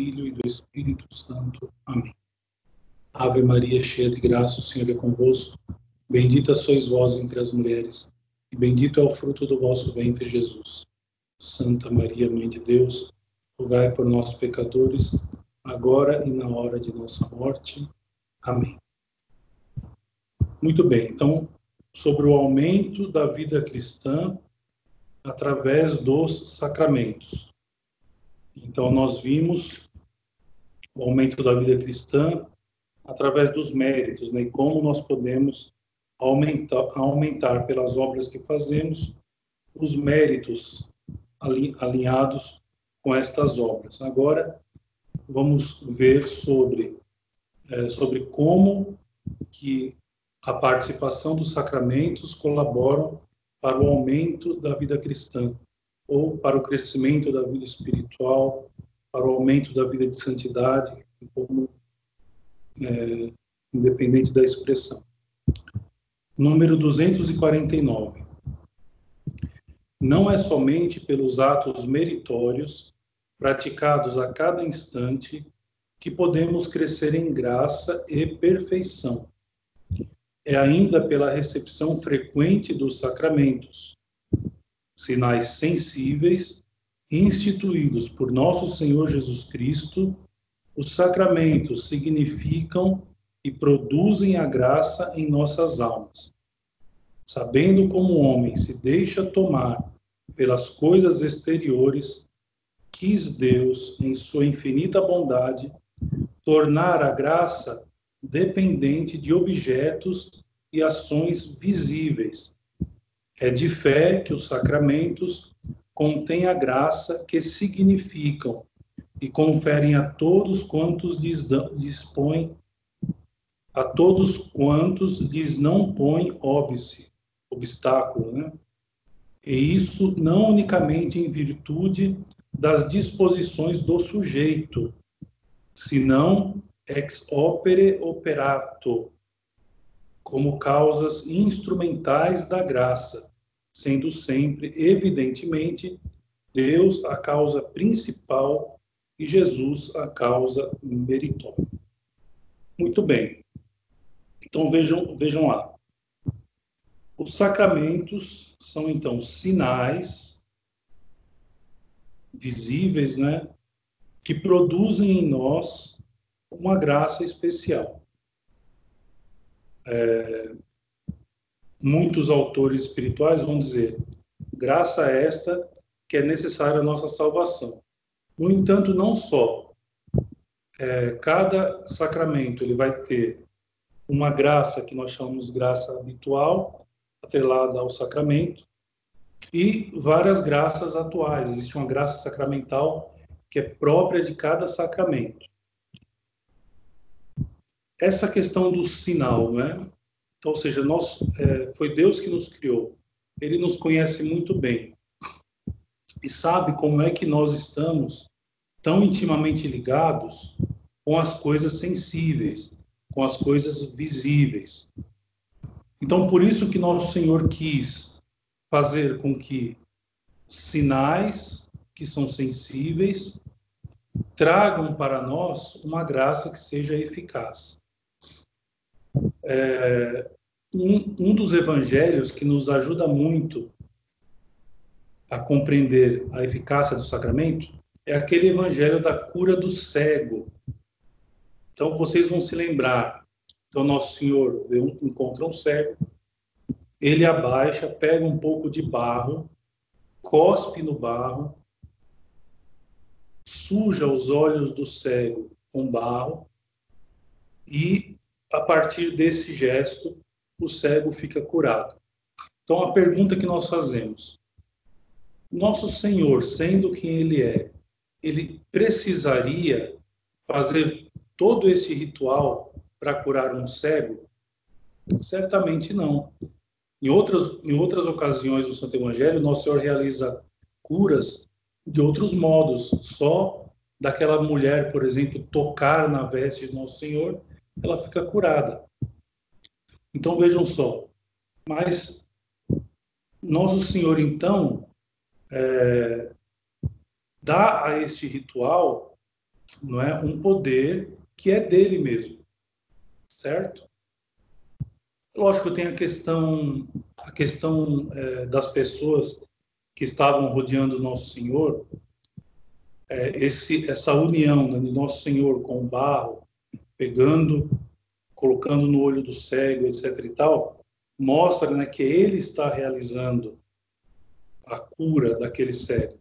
Filho e do Espírito Santo. Amém. Ave Maria, cheia de graça, o Senhor é convosco. Bendita sois vós entre as mulheres, e bendito é o fruto do vosso ventre, Jesus. Santa Maria, Mãe de Deus, rogai por nós, pecadores, agora e na hora de nossa morte. Amém. Muito bem, então, sobre o aumento da vida cristã através dos sacramentos. Então, nós vimos o aumento da vida cristã através dos méritos, né? E como nós podemos aumentar, aumentar pelas obras que fazemos os méritos alinhados com estas obras. Agora, vamos ver sobre, é, sobre como que a participação dos sacramentos colaboram para o aumento da vida cristã, ou para o crescimento da vida espiritual, para o aumento da vida de santidade, como, é, independente da expressão. Número 249. Não é somente pelos atos meritórios praticados a cada instante que podemos crescer em graça e perfeição é ainda pela recepção frequente dos sacramentos, sinais sensíveis instituídos por nosso Senhor Jesus Cristo. Os sacramentos significam e produzem a graça em nossas almas. Sabendo como o homem se deixa tomar pelas coisas exteriores, quis Deus, em sua infinita bondade, tornar a graça dependente de objetos e ações visíveis. É de fé que os sacramentos contêm a graça que significam e conferem a todos quantos lhes dispõem a todos quantos lhes não põe óbice, obstáculo, né? E isso não unicamente em virtude das disposições do sujeito, senão ex opere operato, como causas instrumentais da graça, sendo sempre, evidentemente, Deus a causa principal e Jesus a causa meritória. Muito bem. Então vejam, vejam lá. Os sacramentos são então sinais visíveis, né, que produzem em nós uma graça especial. É, muitos autores espirituais vão dizer: graça esta que é necessária a nossa salvação. No entanto, não só. É, cada sacramento ele vai ter uma graça que nós chamamos graça habitual, atrelada ao sacramento, e várias graças atuais. Existe uma graça sacramental que é própria de cada sacramento essa questão do sinal, né? Então, ou seja, nós, é, foi Deus que nos criou. Ele nos conhece muito bem e sabe como é que nós estamos tão intimamente ligados com as coisas sensíveis, com as coisas visíveis. Então, por isso que nosso Senhor quis fazer com que sinais que são sensíveis tragam para nós uma graça que seja eficaz. É, um, um dos evangelhos que nos ajuda muito a compreender a eficácia do sacramento é aquele evangelho da cura do cego. Então vocês vão se lembrar. Então nosso Senhor encontra um cego, ele abaixa, pega um pouco de barro, cospe no barro, suja os olhos do cego com barro e a partir desse gesto, o cego fica curado. Então, a pergunta que nós fazemos: Nosso Senhor, sendo quem Ele é, ele precisaria fazer todo esse ritual para curar um cego? Certamente não. Em outras, em outras ocasiões do Santo Evangelho, Nosso Senhor realiza curas de outros modos, só daquela mulher, por exemplo, tocar na veste de Nosso Senhor ela fica curada. Então vejam só, mas Nosso Senhor então é, dá a este ritual não é um poder que é dele mesmo, certo? Lógico, tem a questão, a questão é, das pessoas que estavam rodeando Nosso Senhor, é, esse, essa união né, de Nosso Senhor com o barro, pegando, colocando no olho do cego, etc. e tal, mostra né, que ele está realizando a cura daquele cego,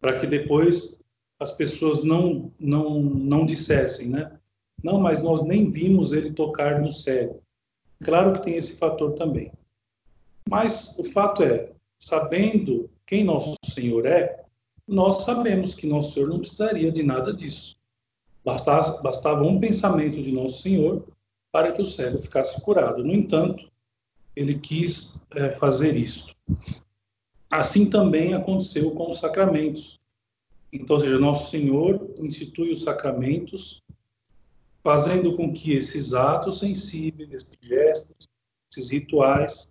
para que depois as pessoas não, não, não dissessem, né? Não, mas nós nem vimos ele tocar no cego. Claro que tem esse fator também. Mas o fato é, sabendo quem nosso Senhor é, nós sabemos que nosso Senhor não precisaria de nada disso. Bastava, bastava um pensamento de nosso Senhor para que o cego ficasse curado. No entanto, ele quis é, fazer isto. Assim também aconteceu com os sacramentos. Então, ou seja, nosso Senhor institui os sacramentos, fazendo com que esses atos sensíveis, esses gestos, esses rituais,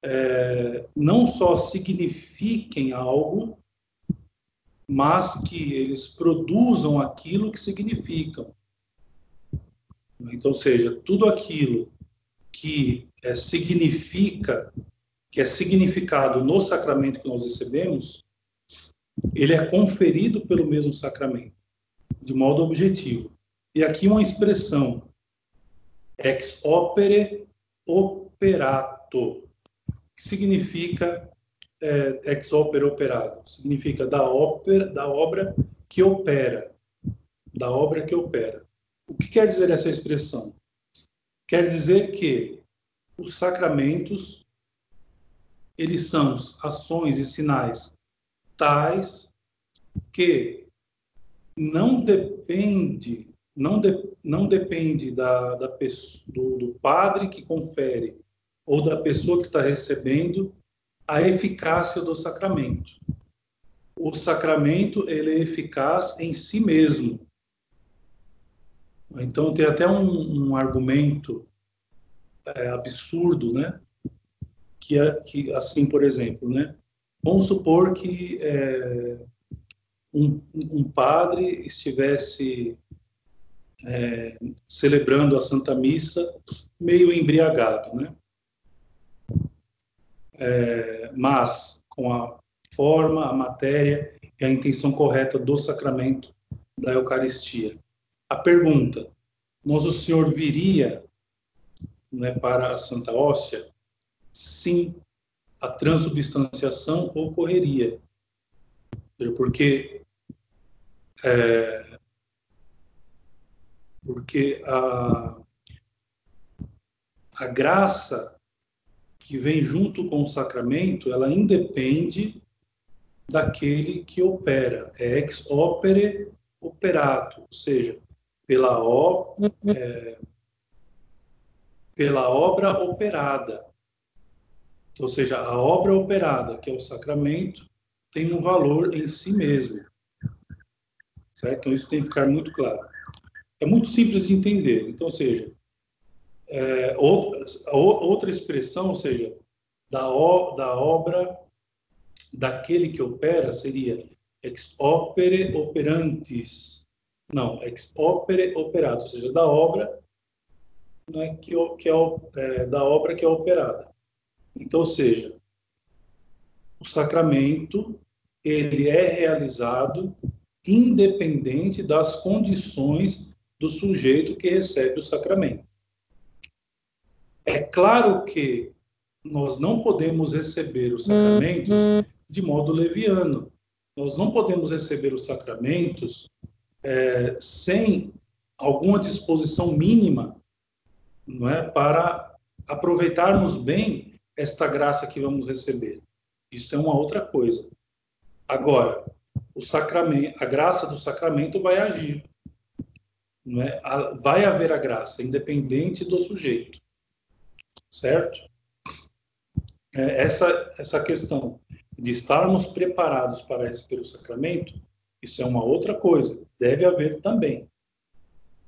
é, não só signifiquem algo, mas que eles produzam aquilo que significam. Então, seja, tudo aquilo que é, significa, que é significado no sacramento que nós recebemos, ele é conferido pelo mesmo sacramento, de modo objetivo. E aqui uma expressão, ex opere operato que significa é, ex opera operado? Significa da, ópera, da obra que opera. Da obra que opera. O que quer dizer essa expressão? Quer dizer que os sacramentos, eles são ações e sinais tais que não depende não, de, não depende da, da do, do padre que confere ou da pessoa que está recebendo a eficácia do sacramento. O sacramento ele é eficaz em si mesmo. Então tem até um, um argumento é, absurdo, né? Que, é, que assim, por exemplo, né? Vamos supor que é, um, um, padre estivesse é, celebrando a Santa Missa meio embriagado, né? É, mas com a forma, a matéria e a intenção correta do sacramento da Eucaristia. A pergunta: Nosso Senhor viria né, para a Santa Hóstia? Sim, a transubstanciação ocorreria. Porque, é, porque a, a graça que vem junto com o sacramento, ela independe daquele que opera. É ex opere operato, ou seja, pela, o, é, pela obra operada. Ou seja, a obra operada, que é o sacramento, tem um valor em si mesmo. Certo? Então, isso tem que ficar muito claro. É muito simples de entender. Então, ou seja, é, outra, outra expressão, ou seja, da, o, da obra daquele que opera seria ex opere operantes. Não, ex opere operato, ou seja, da obra né, que, que é, é, da obra que é operada. Então, ou seja, o sacramento ele é realizado independente das condições do sujeito que recebe o sacramento. É claro que nós não podemos receber os sacramentos de modo leviano. Nós não podemos receber os sacramentos é, sem alguma disposição mínima, não é, para aproveitarmos bem esta graça que vamos receber. Isso é uma outra coisa. Agora, o sacramento, a graça do sacramento vai agir. Não é? Vai haver a graça, independente do sujeito certo? É, essa, essa questão de estarmos preparados para receber o sacramento, isso é uma outra coisa, deve haver também.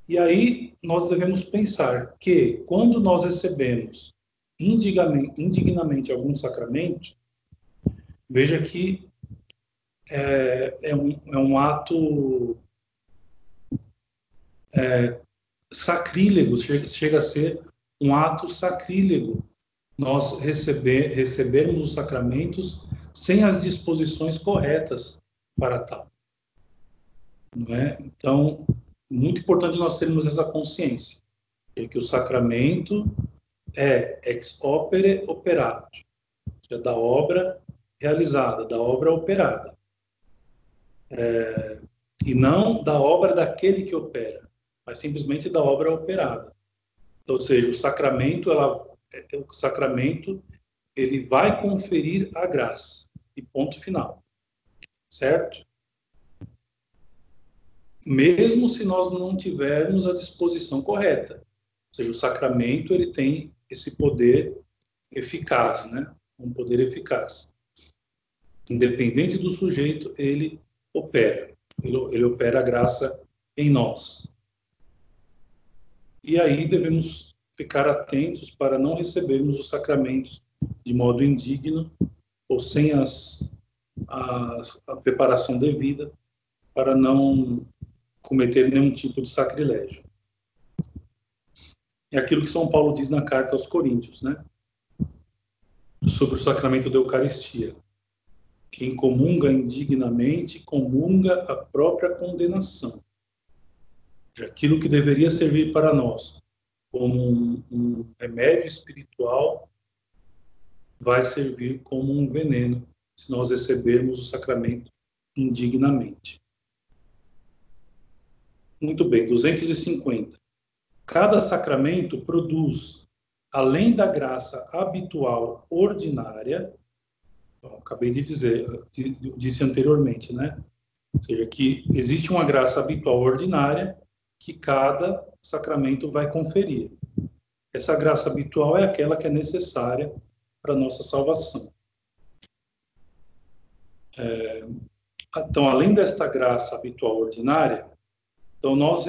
E aí nós devemos pensar que quando nós recebemos indignamente, algum sacramento, veja que é, é, um, é um ato é, sacrílego, chega, chega a ser um ato sacrílego nós receber, recebermos os sacramentos sem as disposições corretas para tal. Não é? Então, muito importante nós termos essa consciência, de que o sacramento é ex opere operato, seja, da obra realizada, da obra operada. É, e não da obra daquele que opera, mas simplesmente da obra operada. Então, ou seja, o sacramento, ela, é, o sacramento, ele vai conferir a graça. E ponto final. Certo? Mesmo se nós não tivermos a disposição correta. Ou seja, o sacramento, ele tem esse poder eficaz, né? Um poder eficaz. Independente do sujeito, ele opera. Ele, ele opera a graça em nós. E aí devemos ficar atentos para não recebermos os sacramentos de modo indigno ou sem as, as, a preparação devida para não cometer nenhum tipo de sacrilégio. É aquilo que São Paulo diz na carta aos Coríntios, né? Sobre o sacramento da Eucaristia. Quem comunga indignamente, comunga a própria condenação. Aquilo que deveria servir para nós como um, um remédio espiritual vai servir como um veneno se nós recebermos o sacramento indignamente. Muito bem, 250. Cada sacramento produz, além da graça habitual ordinária, acabei de dizer, disse anteriormente, né? Ou seja, que existe uma graça habitual ordinária que cada sacramento vai conferir. Essa graça habitual é aquela que é necessária para a nossa salvação. É, então, além desta graça habitual ordinária, então nós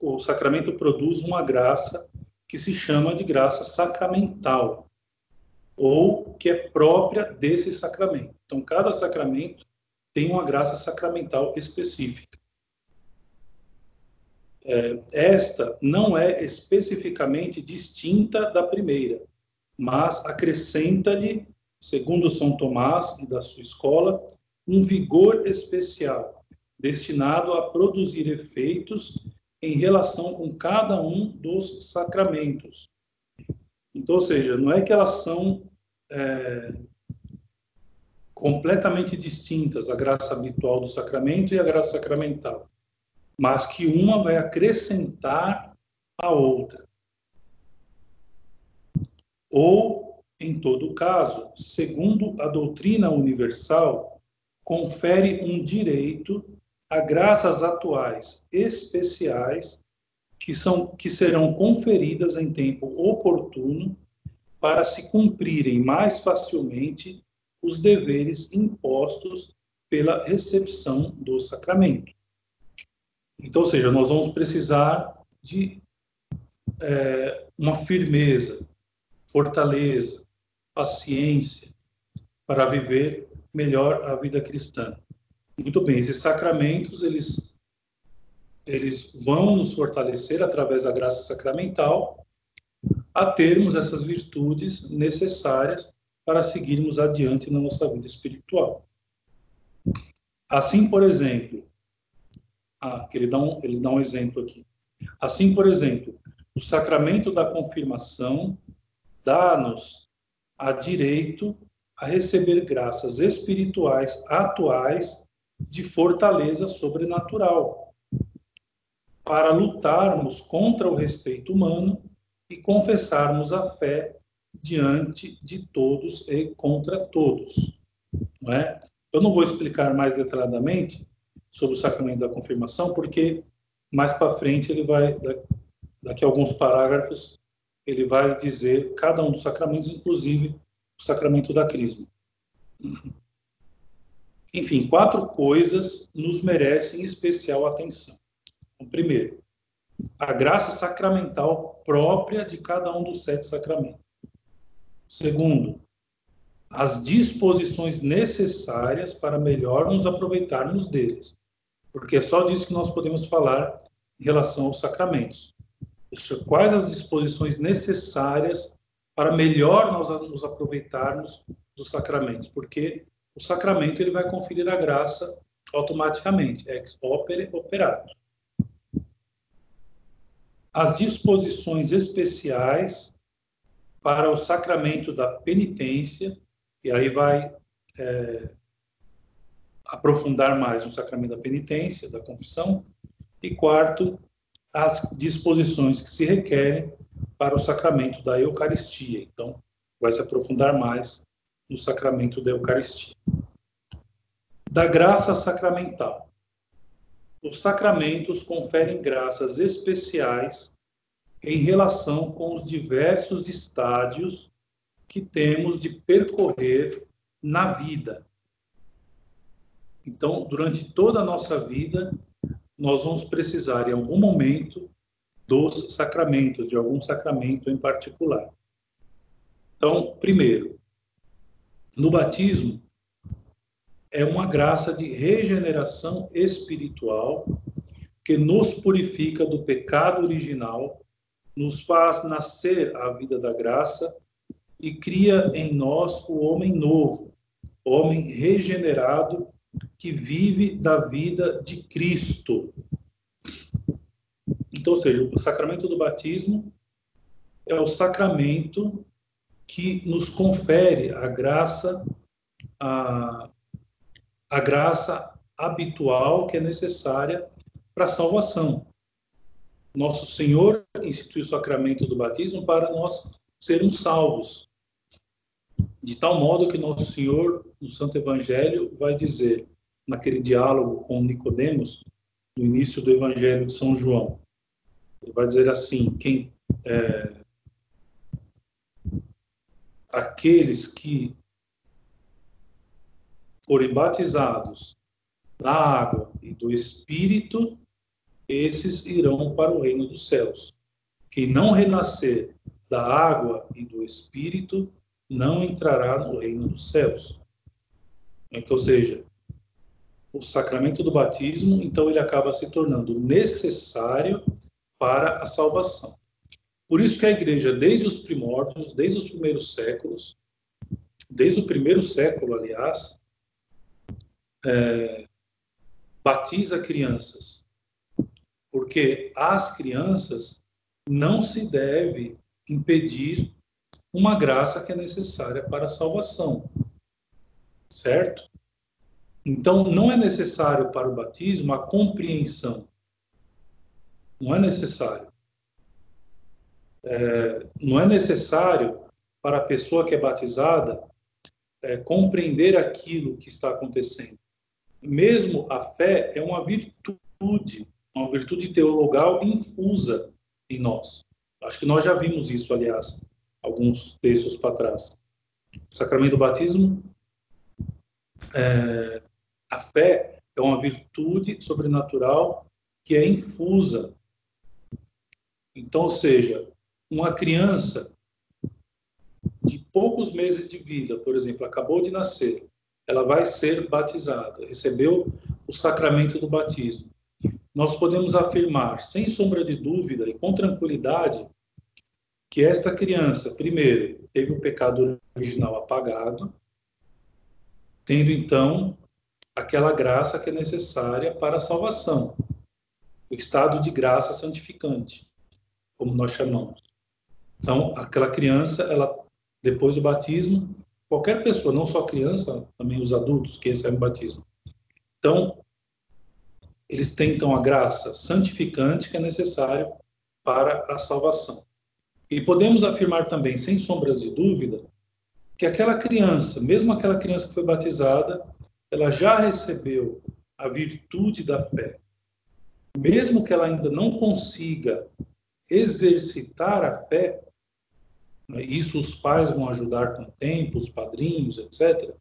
o sacramento produz uma graça que se chama de graça sacramental, ou que é própria desse sacramento. Então, cada sacramento tem uma graça sacramental específica. É, esta não é especificamente distinta da primeira, mas acrescenta-lhe, segundo São Tomás e da sua escola, um vigor especial, destinado a produzir efeitos em relação com cada um dos sacramentos. Então, ou seja, não é que elas são é, completamente distintas, a graça habitual do sacramento e a graça sacramental, mas que uma vai acrescentar a outra. Ou, em todo caso, segundo a doutrina universal, confere um direito a graças atuais especiais que são que serão conferidas em tempo oportuno para se cumprirem mais facilmente os deveres impostos pela recepção do sacramento. Então, ou seja, nós vamos precisar de é, uma firmeza, fortaleza, paciência para viver melhor a vida cristã. Muito bem, esses sacramentos, eles, eles vão nos fortalecer através da graça sacramental a termos essas virtudes necessárias para seguirmos adiante na nossa vida espiritual. Assim, por exemplo, ah, ele, dá um, ele dá um exemplo aqui. Assim, por exemplo, o sacramento da confirmação dá-nos a direito a receber graças espirituais atuais de fortaleza sobrenatural, para lutarmos contra o respeito humano e confessarmos a fé diante de todos e contra todos. Não é? Eu não vou explicar mais detalhadamente sobre o sacramento da confirmação, porque mais para frente ele vai, daqui a alguns parágrafos, ele vai dizer cada um dos sacramentos, inclusive o sacramento da crisma. Enfim, quatro coisas nos merecem especial atenção. Primeiro, a graça sacramental própria de cada um dos sete sacramentos. Segundo, as disposições necessárias para melhor nos aproveitarmos deles. Porque é só disso que nós podemos falar em relação aos sacramentos. Quais as disposições necessárias para melhor nós nos aproveitarmos dos sacramentos? Porque o sacramento ele vai conferir a graça automaticamente, ex opere operato. As disposições especiais para o sacramento da penitência, e aí vai é, aprofundar mais no sacramento da penitência, da confissão, e quarto, as disposições que se requerem para o sacramento da Eucaristia. Então, vai se aprofundar mais no sacramento da Eucaristia. Da graça sacramental. Os sacramentos conferem graças especiais em relação com os diversos estádios que temos de percorrer na vida. Então, durante toda a nossa vida, nós vamos precisar, em algum momento, dos sacramentos, de algum sacramento em particular. Então, primeiro, no batismo, é uma graça de regeneração espiritual que nos purifica do pecado original, nos faz nascer a vida da graça e cria em nós o homem novo, homem regenerado que vive da vida de Cristo. Então, ou seja, o sacramento do batismo é o sacramento que nos confere a graça, a, a graça habitual que é necessária para a salvação. Nosso Senhor instituiu o sacramento do batismo para nós sermos salvos. De tal modo que nosso Senhor, no Santo Evangelho, vai dizer, naquele diálogo com Nicodemos, no início do Evangelho de São João, ele vai dizer assim: quem é, aqueles que forem batizados da água e do Espírito, esses irão para o reino dos céus. Quem não renascer da água e do Espírito não entrará no reino dos céus. Então, ou seja, o sacramento do batismo, então ele acaba se tornando necessário para a salvação. Por isso que a igreja, desde os primórdios, desde os primeiros séculos, desde o primeiro século, aliás, é, batiza crianças. Porque às crianças não se deve impedir uma graça que é necessária para a salvação. Certo? Então, não é necessário para o batismo a compreensão. Não é necessário. É, não é necessário para a pessoa que é batizada é, compreender aquilo que está acontecendo. Mesmo a fé é uma virtude, uma virtude teologal infusa em nós. Acho que nós já vimos isso, aliás, alguns textos para trás. O sacramento do batismo, é, a fé é uma virtude sobrenatural que é infusa. Então, ou seja, uma criança de poucos meses de vida, por exemplo, acabou de nascer, ela vai ser batizada, recebeu o sacramento do batismo. Nós podemos afirmar, sem sombra de dúvida e com tranquilidade, que esta criança, primeiro, teve o pecado original apagado, tendo então aquela graça que é necessária para a salvação, o estado de graça santificante, como nós chamamos. Então, aquela criança, ela depois do batismo, qualquer pessoa, não só criança, também os adultos que recebem o batismo. Então, eles têm então a graça santificante que é necessária para a salvação. E podemos afirmar também, sem sombras de dúvida, que aquela criança, mesmo aquela criança que foi batizada, ela já recebeu a virtude da fé. Mesmo que ela ainda não consiga exercitar a fé, né, isso os pais vão ajudar com o tempo, os padrinhos, etc.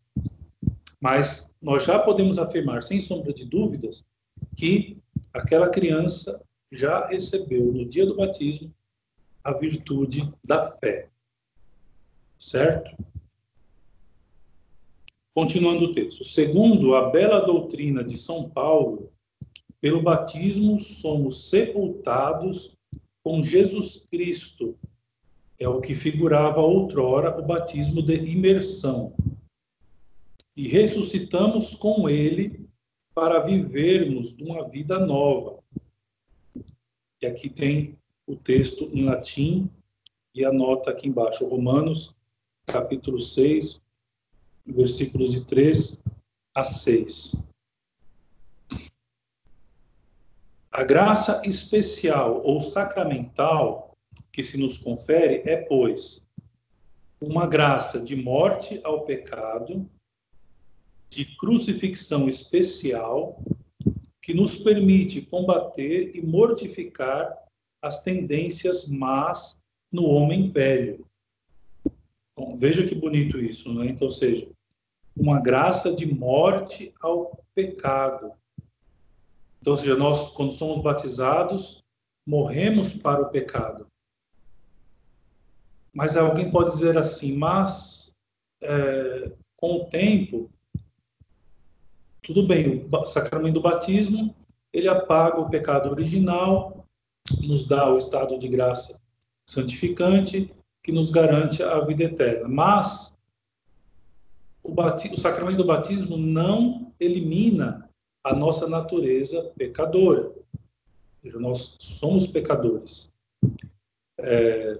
Mas nós já podemos afirmar, sem sombra de dúvidas, que aquela criança já recebeu no dia do batismo a virtude da fé. Certo? Continuando o texto. Segundo a bela doutrina de São Paulo, pelo batismo somos sepultados com Jesus Cristo. É o que figurava outrora o batismo de imersão. E ressuscitamos com ele para vivermos uma vida nova. E aqui tem o texto em latim e a nota aqui embaixo, Romanos, capítulo 6, versículos de 3 a 6. A graça especial ou sacramental que se nos confere é, pois, uma graça de morte ao pecado, de crucifixão especial, que nos permite combater e mortificar as tendências más no homem velho. Então, veja que bonito isso, né? Então, seja, uma graça de morte ao pecado, então, seja, nós, quando somos batizados, morremos para o pecado. Mas alguém pode dizer assim, mas é, com o tempo, tudo bem, o sacramento do batismo, ele apaga o pecado original, nos dá o estado de graça santificante, que nos garante a vida eterna. Mas o, o sacramento do batismo não elimina a nossa natureza pecadora. Nós somos pecadores. É,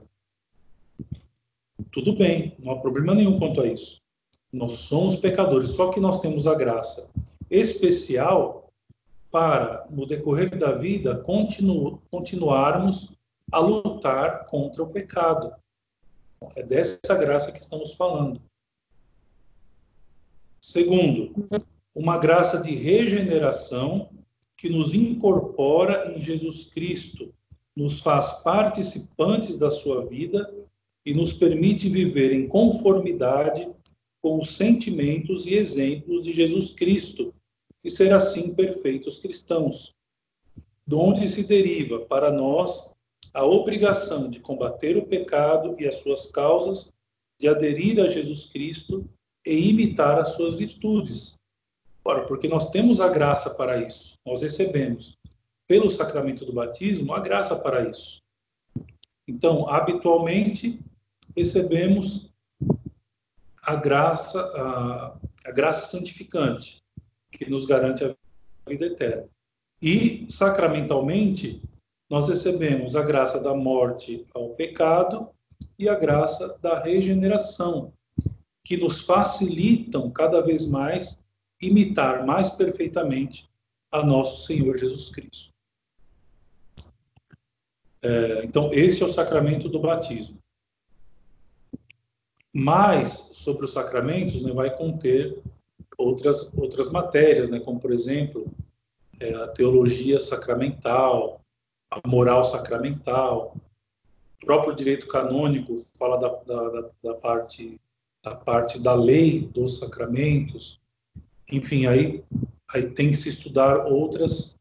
tudo bem, não há problema nenhum quanto a isso. Nós somos pecadores, só que nós temos a graça especial para, no decorrer da vida, continu, continuarmos a lutar contra o pecado. É dessa graça que estamos falando. Segundo, uma graça de regeneração que nos incorpora em Jesus Cristo, nos faz participantes da sua vida e nos permite viver em conformidade com os sentimentos e exemplos de Jesus Cristo e ser assim perfeitos cristãos. De onde se deriva para nós a obrigação de combater o pecado e as suas causas, de aderir a Jesus Cristo e imitar as suas virtudes, Ora, porque nós temos a graça para isso, nós recebemos pelo sacramento do batismo a graça para isso. Então, habitualmente, recebemos a graça, a, a graça santificante, que nos garante a vida eterna. E, sacramentalmente, nós recebemos a graça da morte ao pecado e a graça da regeneração, que nos facilitam cada vez mais imitar mais perfeitamente a nosso Senhor Jesus Cristo. É, então, esse é o sacramento do batismo. Mas, sobre os sacramentos, né, vai conter outras, outras matérias, né, como, por exemplo, é, a teologia sacramental, a moral sacramental, o próprio direito canônico fala da, da, da, parte, da parte da lei dos sacramentos, enfim, aí, aí tem que se estudar outras,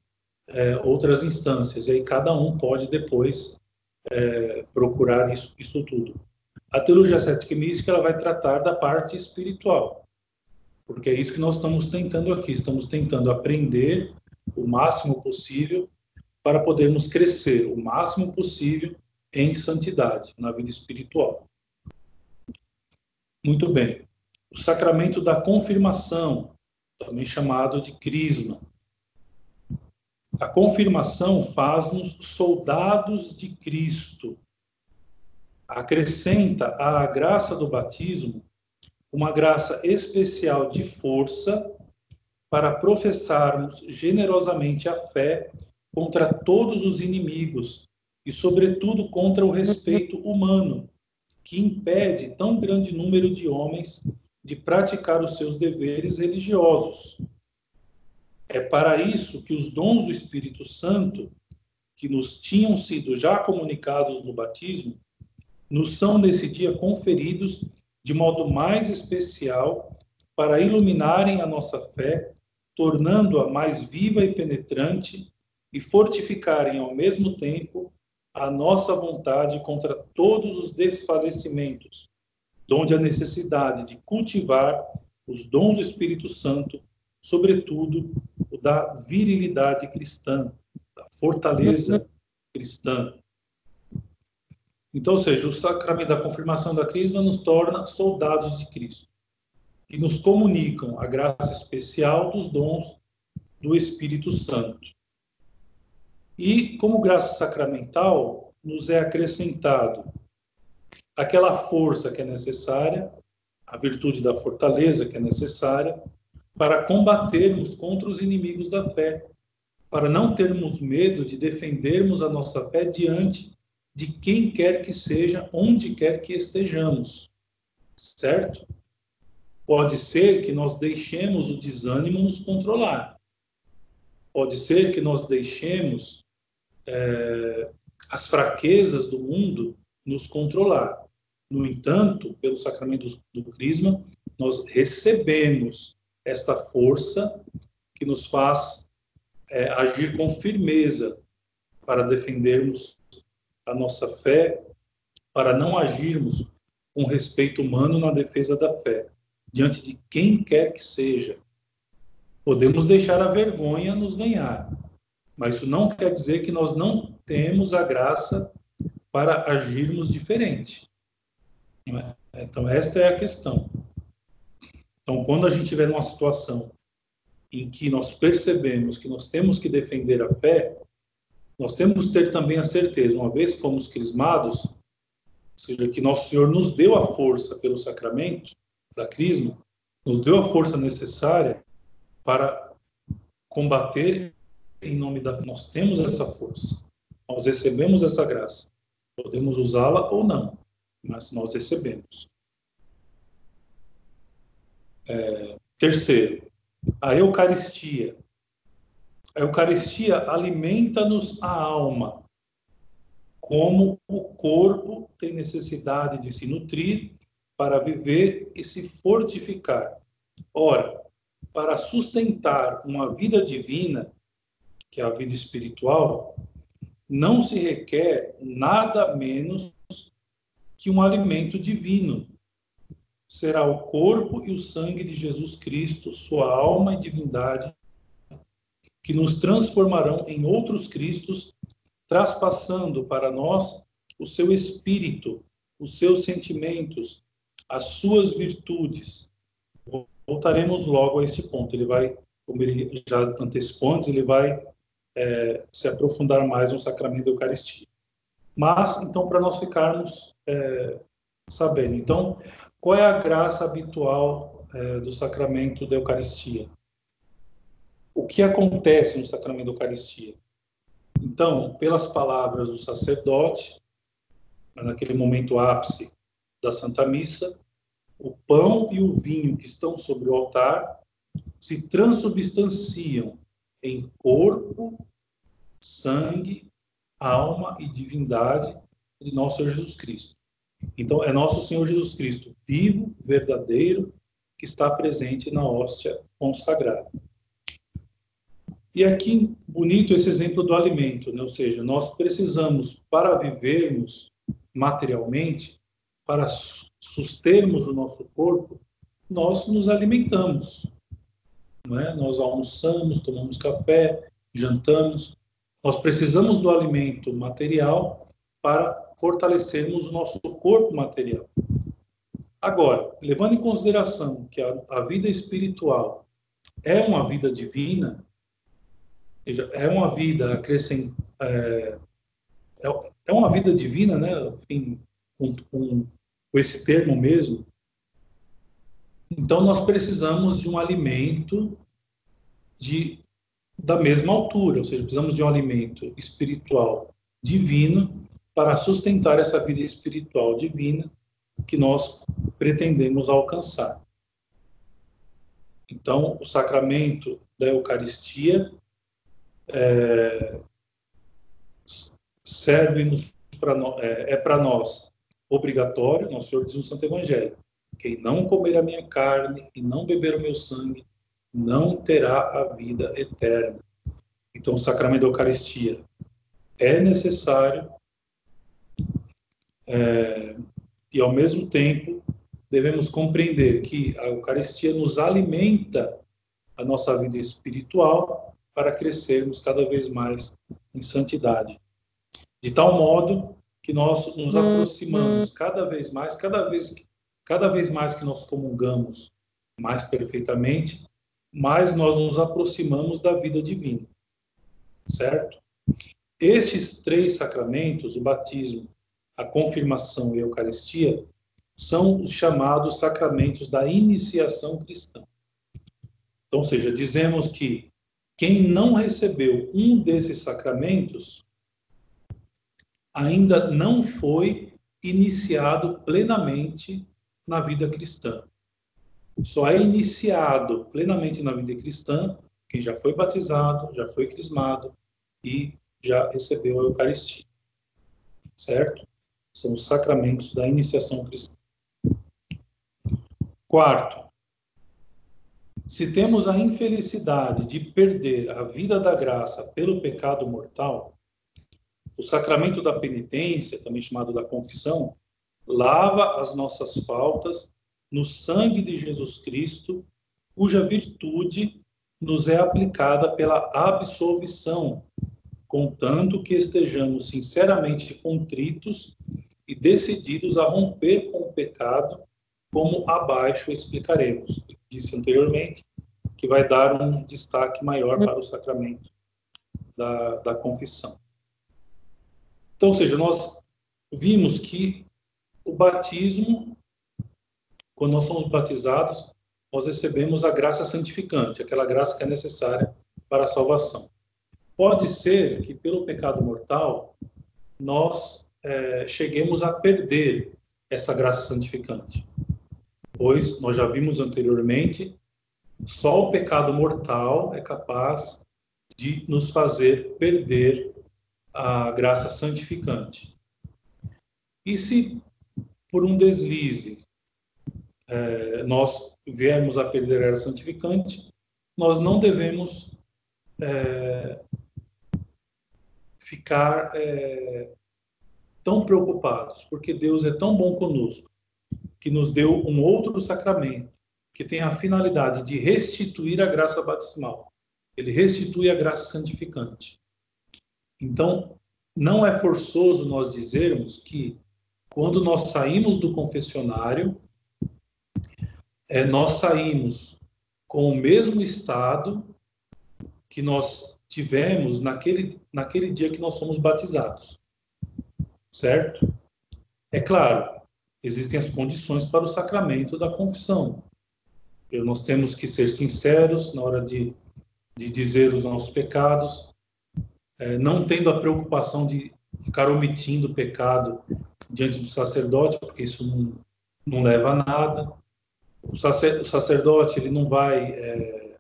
é, outras instâncias, e aí cada um pode depois é, procurar isso, isso tudo. A teologia cética e mística ela vai tratar da parte espiritual, porque é isso que nós estamos tentando aqui, estamos tentando aprender o máximo possível para podermos crescer o máximo possível em santidade na vida espiritual. Muito bem. O sacramento da confirmação, também chamado de crisma. A confirmação faz-nos soldados de Cristo. Acrescenta à graça do batismo uma graça especial de força para professarmos generosamente a fé contra todos os inimigos e, sobretudo, contra o respeito humano, que impede tão grande número de homens de praticar os seus deveres religiosos. É para isso que os dons do Espírito Santo, que nos tinham sido já comunicados no batismo, nos são nesse dia conferidos de modo mais especial para iluminarem a nossa fé, tornando-a mais viva e penetrante e fortificarem ao mesmo tempo a nossa vontade contra todos os desfalecimentos donde a necessidade de cultivar os dons do Espírito Santo, sobretudo o da virilidade cristã, da fortaleza cristã. Então, ou seja, o sacramento da confirmação da Crisma nos torna soldados de Cristo e nos comunicam a graça especial dos dons do Espírito Santo. E, como graça sacramental, nos é acrescentado aquela força que é necessária, a virtude da fortaleza que é necessária, para combatermos contra os inimigos da fé, para não termos medo de defendermos a nossa fé diante de quem quer que seja, onde quer que estejamos. Certo? Pode ser que nós deixemos o desânimo nos controlar. Pode ser que nós deixemos é, as fraquezas do mundo nos controlar. No entanto, pelo sacramento do, do Crisma, nós recebemos esta força que nos faz é, agir com firmeza para defendermos a nossa fé, para não agirmos com respeito humano na defesa da fé, diante de quem quer que seja. Podemos deixar a vergonha nos ganhar, mas isso não quer dizer que nós não temos a graça para agirmos diferente. Então, esta é a questão. Então, quando a gente estiver numa situação em que nós percebemos que nós temos que defender a fé, nós temos que ter também a certeza, uma vez que fomos crismados, ou seja, que nosso Senhor nos deu a força pelo sacramento da crisma, nos deu a força necessária para combater em nome da nós temos essa força. Nós recebemos essa graça. Podemos usá-la ou não, mas nós recebemos. É, terceiro, a Eucaristia. A Eucaristia alimenta-nos a alma, como o corpo tem necessidade de se nutrir para viver e se fortificar. Ora, para sustentar uma vida divina, que é a vida espiritual, não se requer nada menos que um alimento divino, será o corpo e o sangue de Jesus Cristo, sua alma e divindade, que nos transformarão em outros Cristos, traspassando para nós o seu espírito, os seus sentimentos, as suas virtudes. Voltaremos logo a este ponto. Ele vai, como ele já antecipou antes, ele vai é, se aprofundar mais no sacramento da Eucaristia. Mas, então, para nós ficarmos é, sabendo. Então, qual é a graça habitual é, do sacramento da Eucaristia? O que acontece no sacramento da Eucaristia? Então, pelas palavras do sacerdote, naquele momento ápice da Santa Missa, o pão e o vinho que estão sobre o altar se transubstanciam em corpo, sangue, alma e divindade de nosso Senhor Jesus Cristo. Então, é nosso Senhor Jesus Cristo, vivo, verdadeiro, que está presente na hóstia consagrada. E aqui, bonito esse exemplo do alimento, né? ou seja, nós precisamos, para vivermos materialmente, para sustermos o nosso corpo, nós nos alimentamos. Não é? Nós almoçamos, tomamos café, jantamos. Nós precisamos do alimento material para fortalecermos o nosso corpo material. Agora, levando em consideração que a, a vida espiritual é uma vida divina, é uma vida acrescent, é, é uma vida divina, né? Enfim, com, com, com esse termo mesmo. Então, nós precisamos de um alimento de, da mesma altura, ou seja, precisamos de um alimento espiritual divino para sustentar essa vida espiritual divina que nós pretendemos alcançar. Então, o sacramento da Eucaristia é, serve-nos para é, é para nós obrigatório, nosso Senhor diz no Santo Evangelho, quem não comer a minha carne e não beber o meu sangue não terá a vida eterna. Então, o sacramento da Eucaristia é necessário é, e, ao mesmo tempo, devemos compreender que a Eucaristia nos alimenta a nossa vida espiritual para crescermos cada vez mais em santidade. De tal modo que nós nos aproximamos cada vez mais, cada vez, cada vez mais que nós comungamos mais perfeitamente, mais nós nos aproximamos da vida divina. Certo? Estes três sacramentos, o batismo, a confirmação e a Eucaristia, são os chamados sacramentos da iniciação cristã. Então, ou seja, dizemos que quem não recebeu um desses sacramentos ainda não foi iniciado plenamente na vida cristã. Só é iniciado plenamente na vida cristã quem já foi batizado, já foi crismado e já recebeu a Eucaristia. Certo? São os sacramentos da iniciação cristã. Quarto, se temos a infelicidade de perder a vida da graça pelo pecado mortal, o sacramento da penitência, também chamado da confissão, lava as nossas faltas no sangue de Jesus Cristo, cuja virtude nos é aplicada pela absolvição, contanto que estejamos sinceramente contritos e decididos a romper com o pecado como abaixo explicaremos. Disse anteriormente que vai dar um destaque maior para o sacramento da, da confissão. Então, ou seja, nós vimos que o batismo, quando nós somos batizados, nós recebemos a graça santificante, aquela graça que é necessária para a salvação. Pode ser que pelo pecado mortal nós é, cheguemos a perder essa graça santificante pois nós já vimos anteriormente, só o pecado mortal é capaz de nos fazer perder a graça santificante. E se por um deslize é, nós viermos a perder a graça santificante, nós não devemos é, ficar é, tão preocupados, porque Deus é tão bom conosco que nos deu um outro sacramento, que tem a finalidade de restituir a graça batismal. Ele restitui a graça santificante. Então, não é forçoso nós dizermos que quando nós saímos do confessionário, é, nós saímos com o mesmo estado que nós tivemos naquele, naquele dia que nós somos batizados. Certo? É claro, existem as condições para o sacramento da confissão. Nós temos que ser sinceros na hora de, de dizer os nossos pecados, é, não tendo a preocupação de ficar omitindo o pecado diante do sacerdote, porque isso não, não leva a nada. O, sacer, o sacerdote ele não vai é,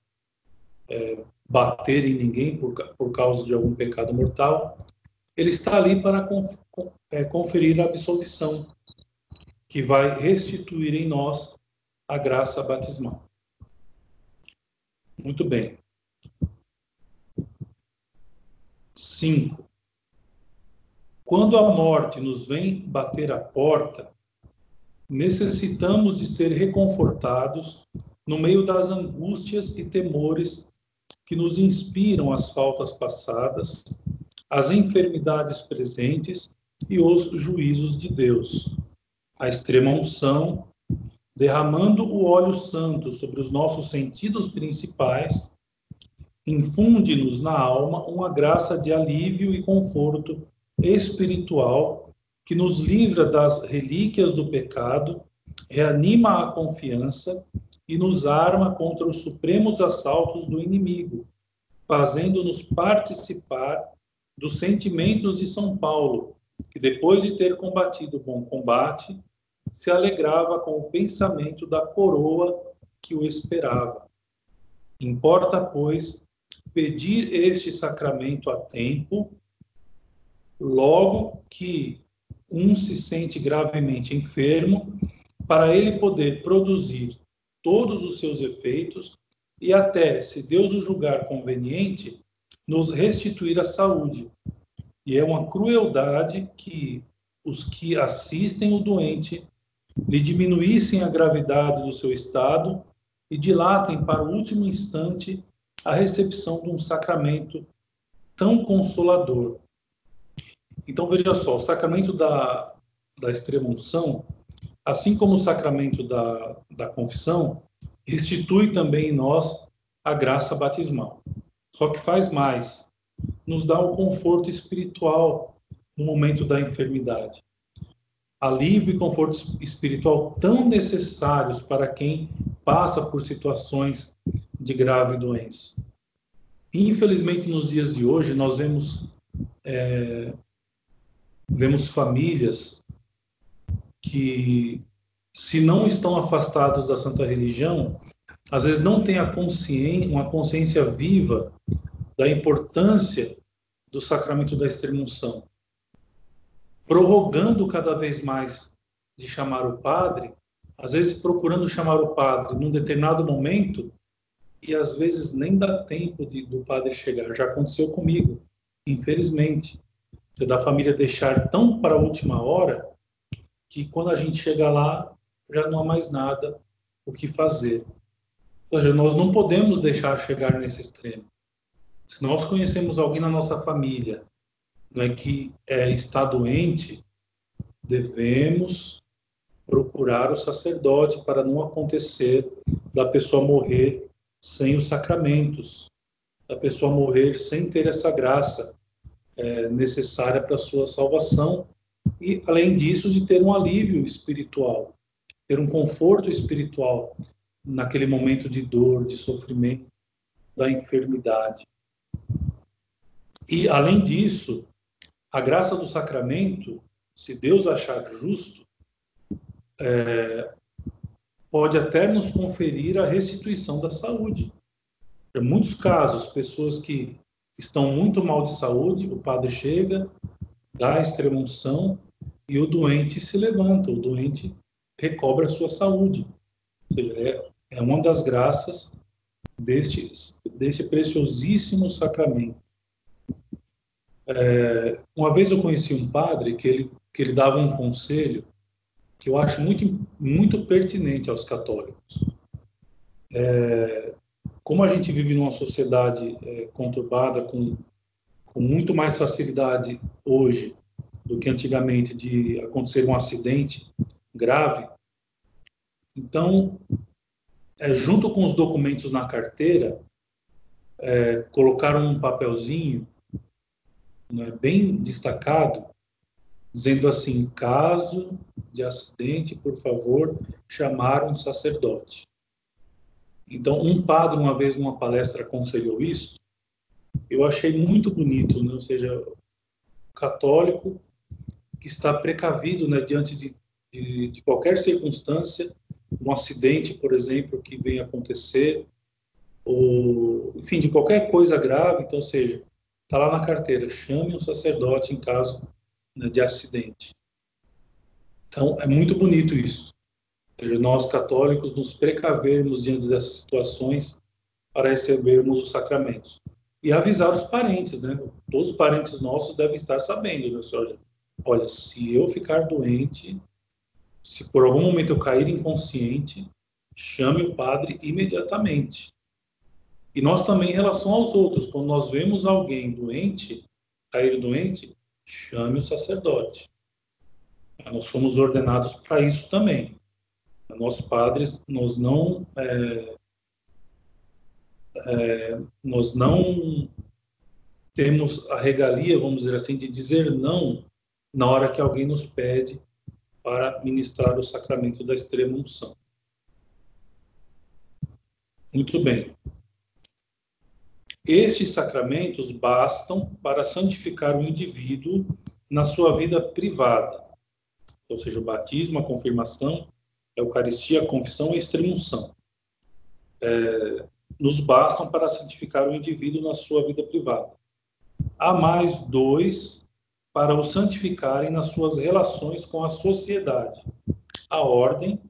é, bater em ninguém por, por causa de algum pecado mortal. Ele está ali para é, conferir a absolvição que vai restituir em nós a graça batismal. Muito bem. 5. Quando a morte nos vem bater a porta, necessitamos de ser reconfortados no meio das angústias e temores que nos inspiram as faltas passadas, as enfermidades presentes e os juízos de Deus a extrema unção, derramando o óleo santo sobre os nossos sentidos principais, infunde-nos na alma uma graça de alívio e conforto espiritual que nos livra das relíquias do pecado, reanima a confiança e nos arma contra os supremos assaltos do inimigo, fazendo-nos participar dos sentimentos de São Paulo, que depois de ter combatido bom combate, se alegrava com o pensamento da coroa que o esperava. Importa, pois, pedir este sacramento a tempo, logo que um se sente gravemente enfermo, para ele poder produzir todos os seus efeitos e até, se Deus o julgar conveniente, nos restituir a saúde. E é uma crueldade que os que assistem o doente lhe diminuíssem a gravidade do seu estado e dilatem para o último instante a recepção de um sacramento tão consolador. Então, veja só, o sacramento da, da extrema-unção, assim como o sacramento da, da confissão, restitui também em nós a graça batismal. Só que faz mais, nos dá o conforto espiritual no momento da enfermidade. Alívio e conforto espiritual tão necessários para quem passa por situações de grave doença. Infelizmente, nos dias de hoje, nós vemos, é, vemos famílias que, se não estão afastados da santa religião, às vezes não têm a consciência, uma consciência viva da importância do sacramento da extremunção, prorrogando cada vez mais de chamar o padre, às vezes procurando chamar o padre num determinado momento e às vezes nem dá tempo de, do padre chegar. Já aconteceu comigo, infelizmente. Da família deixar tão para a última hora que quando a gente chega lá já não há mais nada o que fazer. Ou seja, nós não podemos deixar chegar nesse extremo. Se nós conhecemos alguém na nossa família não é que é, está doente, devemos procurar o sacerdote para não acontecer da pessoa morrer sem os sacramentos, da pessoa morrer sem ter essa graça é, necessária para a sua salvação e, além disso, de ter um alívio espiritual, ter um conforto espiritual naquele momento de dor, de sofrimento, da enfermidade. E, além disso, a graça do sacramento, se Deus achar justo, é, pode até nos conferir a restituição da saúde. Em muitos casos, pessoas que estão muito mal de saúde, o padre chega, dá a extremunção e o doente se levanta, o doente recobra a sua saúde. Seja, é, é uma das graças deste, deste preciosíssimo sacramento. É, uma vez eu conheci um padre que ele, que ele dava um conselho que eu acho muito, muito pertinente aos católicos. É, como a gente vive numa sociedade é, conturbada, com, com muito mais facilidade hoje do que antigamente de acontecer um acidente grave, então, é, junto com os documentos na carteira, é, colocaram um papelzinho né, bem destacado, dizendo assim: caso de acidente, por favor, chamar um sacerdote. Então, um padre, uma vez numa palestra, aconselhou isso. Eu achei muito bonito, né? ou seja, católico que está precavido né, diante de, de, de qualquer circunstância, um acidente, por exemplo, que venha acontecer, ou, enfim, de qualquer coisa grave. Então, seja, está lá na carteira, chame um sacerdote em caso né, de acidente. Então, é muito bonito isso. Ou seja, nós católicos nos precavermos diante dessas situações para recebermos os sacramentos. E avisar os parentes, né? Todos os parentes nossos devem estar sabendo, né, senhor? Olha, se eu ficar doente, se por algum momento eu cair inconsciente, chame o padre imediatamente. E nós também, em relação aos outros, quando nós vemos alguém doente, cair doente, chame o sacerdote. Nós fomos ordenados para isso também. Nós padres, nós não é, é, nós não temos a regalia, vamos dizer assim, de dizer não na hora que alguém nos pede para ministrar o sacramento da extrema unção. Muito bem. Estes sacramentos bastam para santificar o indivíduo na sua vida privada, ou seja, o batismo, a confirmação, a Eucaristia, a confissão e a extremunção. É, nos bastam para santificar o indivíduo na sua vida privada. Há mais dois para o santificarem nas suas relações com a sociedade. A ordem,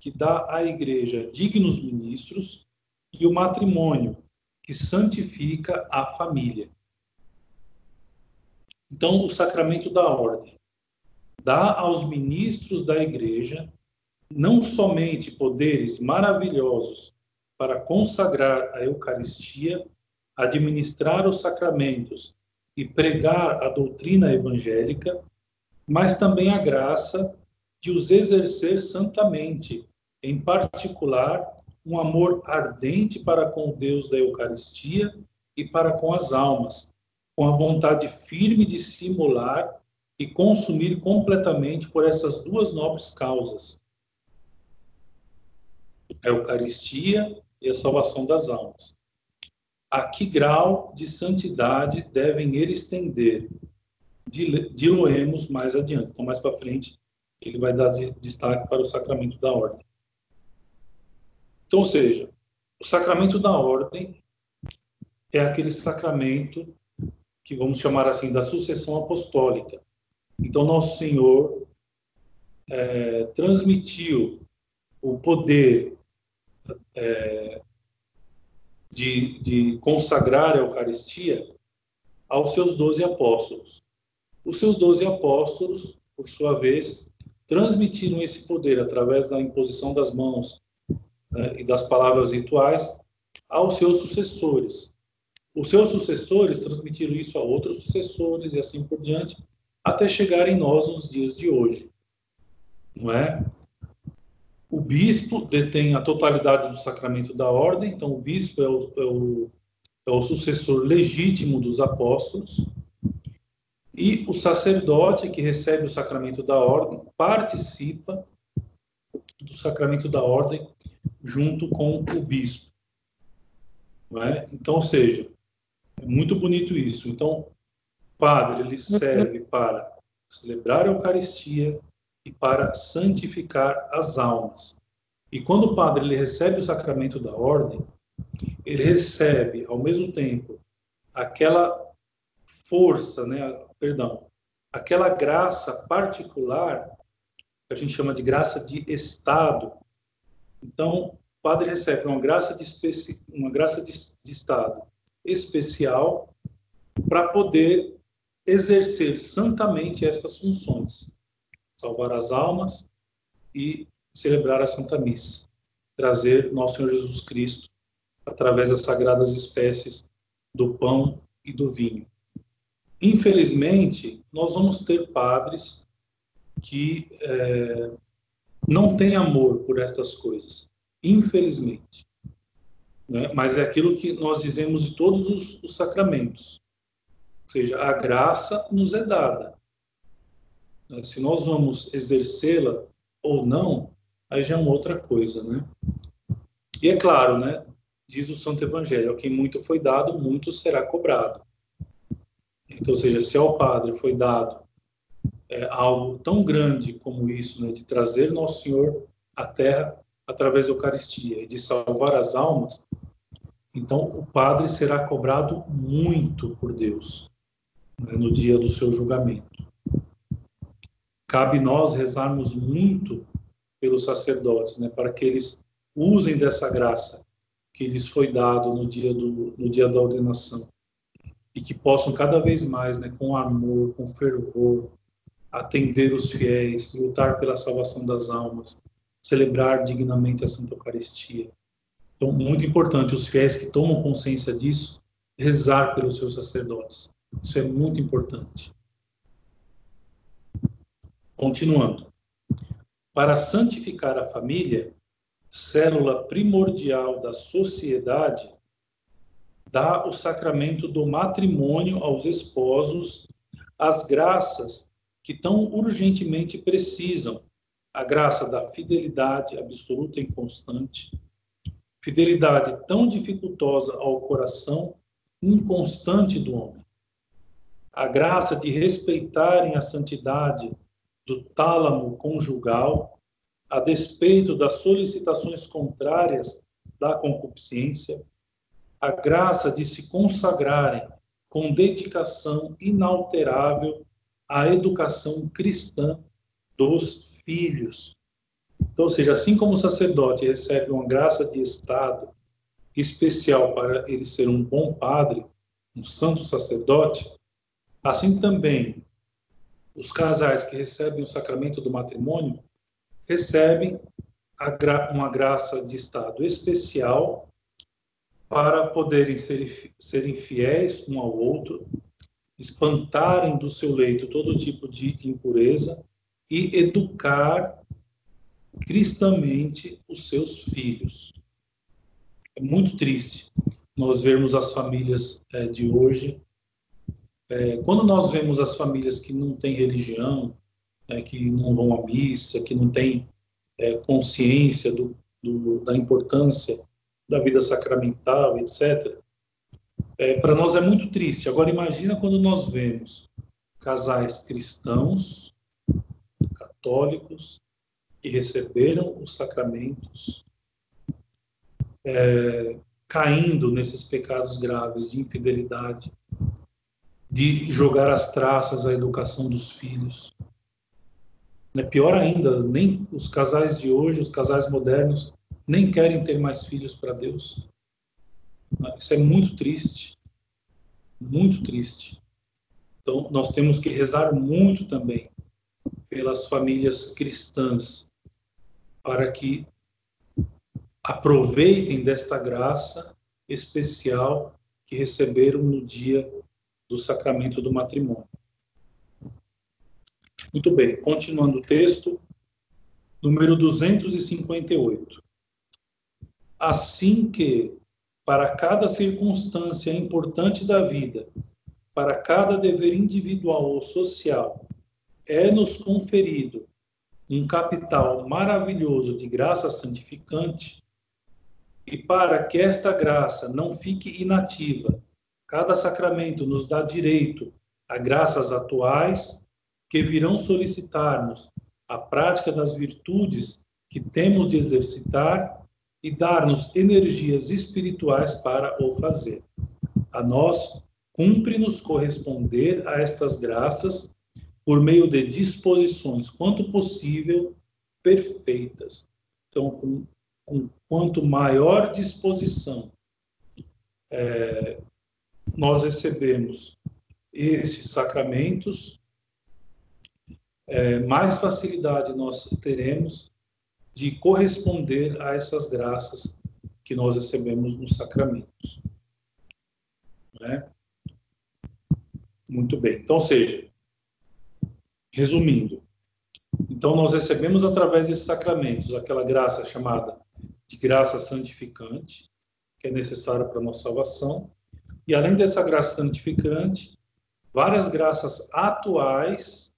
que dá à igreja dignos ministros, e o matrimônio, que santifica a família. Então, o sacramento da ordem dá aos ministros da igreja não somente poderes maravilhosos para consagrar a Eucaristia, administrar os sacramentos e pregar a doutrina evangélica, mas também a graça de os exercer santamente, em particular, um amor ardente para com o Deus da Eucaristia e para com as almas, com a vontade firme de se imolar e consumir completamente por essas duas nobres causas, a Eucaristia e a salvação das almas. A que grau de santidade devem eles tender? Diloemos mais adiante. Então, mais para frente, ele vai dar destaque para o sacramento da ordem. Então, ou seja, o sacramento da ordem é aquele sacramento que vamos chamar assim da sucessão apostólica. Então, Nosso Senhor é, transmitiu o poder é, de, de consagrar a Eucaristia aos seus doze apóstolos. Os seus doze apóstolos, por sua vez, transmitiram esse poder através da imposição das mãos né, e das palavras rituais aos seus sucessores. Os seus sucessores transmitiram isso a outros sucessores e assim por diante, até chegar em nós nos dias de hoje. Não é? O bispo detém a totalidade do sacramento da ordem, então o bispo é o, é o, é o sucessor legítimo dos apóstolos, e o sacerdote que recebe o sacramento da ordem participa do sacramento da ordem junto com o bispo. É? Então, ou seja, é muito bonito isso. Então, padre, ele serve para celebrar a Eucaristia e para santificar as almas. E quando o padre ele recebe o sacramento da ordem, ele recebe ao mesmo tempo aquela força, né, perdão, aquela graça particular que a gente chama de graça de estado. Então, o padre recebe uma graça de especi... uma graça de, de estado especial para poder exercer santamente estas funções, salvar as almas e celebrar a Santa Missa, trazer nosso Senhor Jesus Cristo através das sagradas espécies do pão e do vinho. Infelizmente, nós vamos ter padres que é, não têm amor por estas coisas. Infelizmente. Né? Mas é aquilo que nós dizemos de todos os, os sacramentos. Ou seja, a graça nos é dada. Né? Se nós vamos exercê-la ou não, aí já é uma outra coisa, né? E é claro, né? Diz o Santo Evangelho, quem muito foi dado, muito será cobrado. Então, ou seja, se ao Padre foi dado é, algo tão grande como isso, né, de trazer Nosso Senhor à Terra através da Eucaristia e de salvar as almas, então o Padre será cobrado muito por Deus né, no dia do seu julgamento. Cabe nós rezarmos muito pelos sacerdotes, né, para que eles usem dessa graça que lhes foi dado no dia do no dia da ordenação e que possam cada vez mais, né, com amor, com fervor, atender os fiéis, lutar pela salvação das almas, celebrar dignamente a Santa Eucaristia. Então, muito importante os fiéis que tomam consciência disso, rezar pelos seus sacerdotes. Isso é muito importante. Continuando. Para santificar a família, célula primordial da sociedade, dá o sacramento do matrimônio aos esposos as graças que tão urgentemente precisam, a graça da fidelidade absoluta e constante, fidelidade tão dificultosa ao coração inconstante do homem, a graça de respeitarem a santidade do tálamo conjugal, a despeito das solicitações contrárias da concupiscência, a graça de se consagrarem com dedicação inalterável à educação cristã dos filhos. Então, ou seja, assim como o sacerdote recebe uma graça de Estado especial para ele ser um bom padre, um santo sacerdote, assim também os casais que recebem o sacramento do matrimônio recebem gra uma graça de estado especial para poderem ser, serem fiéis um ao outro, espantarem do seu leito todo tipo de impureza e educar cristamente os seus filhos. É muito triste nós vermos as famílias é, de hoje. É, quando nós vemos as famílias que não têm religião, é, que não vão à missa, que não têm é, consciência do, do, da importância da vida sacramental, etc., é, para nós é muito triste. Agora, imagina quando nós vemos casais cristãos, católicos, que receberam os sacramentos, é, caindo nesses pecados graves de infidelidade, de jogar as traças à educação dos filhos. É pior ainda, nem os casais de hoje, os casais modernos, nem querem ter mais filhos para Deus. Isso é muito triste, muito triste. Então, nós temos que rezar muito também pelas famílias cristãs, para que aproveitem desta graça especial que receberam no dia do sacramento do matrimônio. Muito bem, continuando o texto, número 258. Assim que, para cada circunstância importante da vida, para cada dever individual ou social, é-nos conferido um capital maravilhoso de graça santificante, e para que esta graça não fique inativa, cada sacramento nos dá direito a graças atuais que virão solicitar-nos a prática das virtudes que temos de exercitar e dar-nos energias espirituais para o fazer. A nós cumpre-nos corresponder a estas graças por meio de disposições, quanto possível, perfeitas. Então, com, com quanto maior disposição é, nós recebemos esses sacramentos, é, mais facilidade nós teremos de corresponder a essas graças que nós recebemos nos sacramentos. Né? Muito bem. Então, seja, Resumindo, então nós recebemos através desses sacramentos aquela graça chamada de graça santificante, que é necessária para a nossa salvação, e além dessa graça santificante, várias graças atuais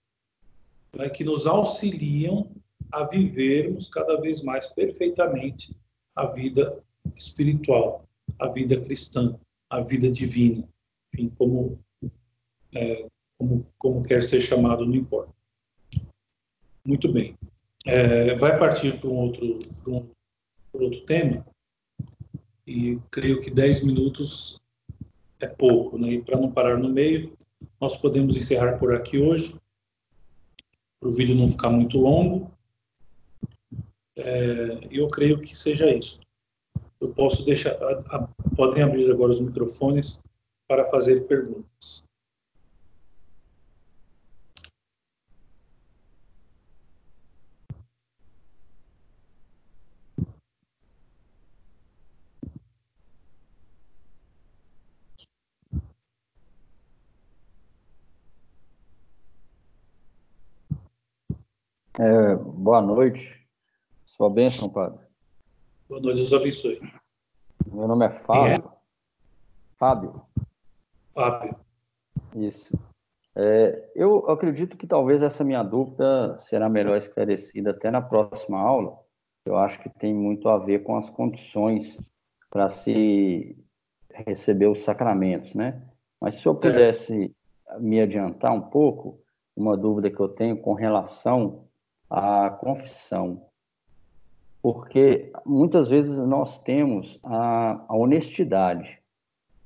né, que nos auxiliam a vivermos cada vez mais perfeitamente a vida espiritual, a vida cristã, a vida divina, enfim, como é, como, como quer ser chamado, não importa. Muito bem. É, vai partir para um outro, para um, para outro tema, e creio que 10 minutos é pouco, né? E para não parar no meio, nós podemos encerrar por aqui hoje, para o vídeo não ficar muito longo. É, eu creio que seja isso. Eu posso deixar, a, a, podem abrir agora os microfones para fazer perguntas. É, boa noite. Sua bênção, padre. Boa noite, Deus abençoe. Meu nome é Fábio. É? Fábio. Fábio. Isso. É, eu acredito que talvez essa minha dúvida será melhor esclarecida até na próxima aula. Eu acho que tem muito a ver com as condições para se receber os sacramentos, né? Mas se eu pudesse é. me adiantar um pouco, uma dúvida que eu tenho com relação a confissão. Porque muitas vezes nós temos a, a honestidade